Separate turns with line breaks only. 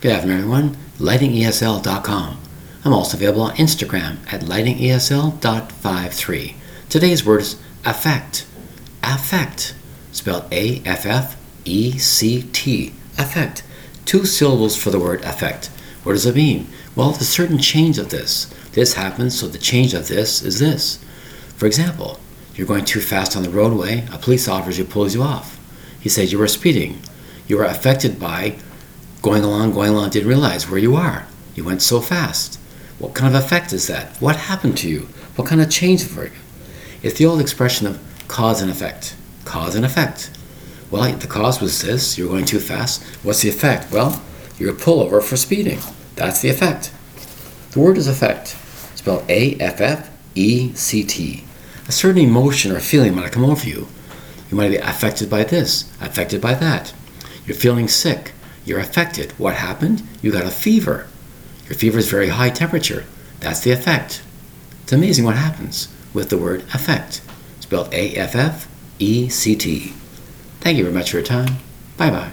Good afternoon, everyone. LightingESL.com. I'm also available on Instagram at lightingesl.53. Today's word is affect. Affect. Spelled A F F E C T. Affect. Two syllables for the word affect. What does it mean? Well, a certain change of this. This happens, so the change of this is this. For example, you're going too fast on the roadway, a police officer pulls you off. He says you were speeding. You were affected by going along, going along, didn't realize where you are. You went so fast. What kind of effect is that? What happened to you? What kind of change for you? It's the old expression of cause and effect. Cause and effect. Well, the cause was this, you're going too fast. What's the effect? Well, you're a pullover for speeding. That's the effect. The word is effect, spelled A F F E C T. A certain emotion or feeling might come over you. You might be affected by this, affected by that. You're feeling sick. You're affected. What happened? You got a fever. Your fever is very high temperature. That's the effect. It's amazing what happens with the word affect, spelled A F F E C T. Thank you very much for your time. Bye bye.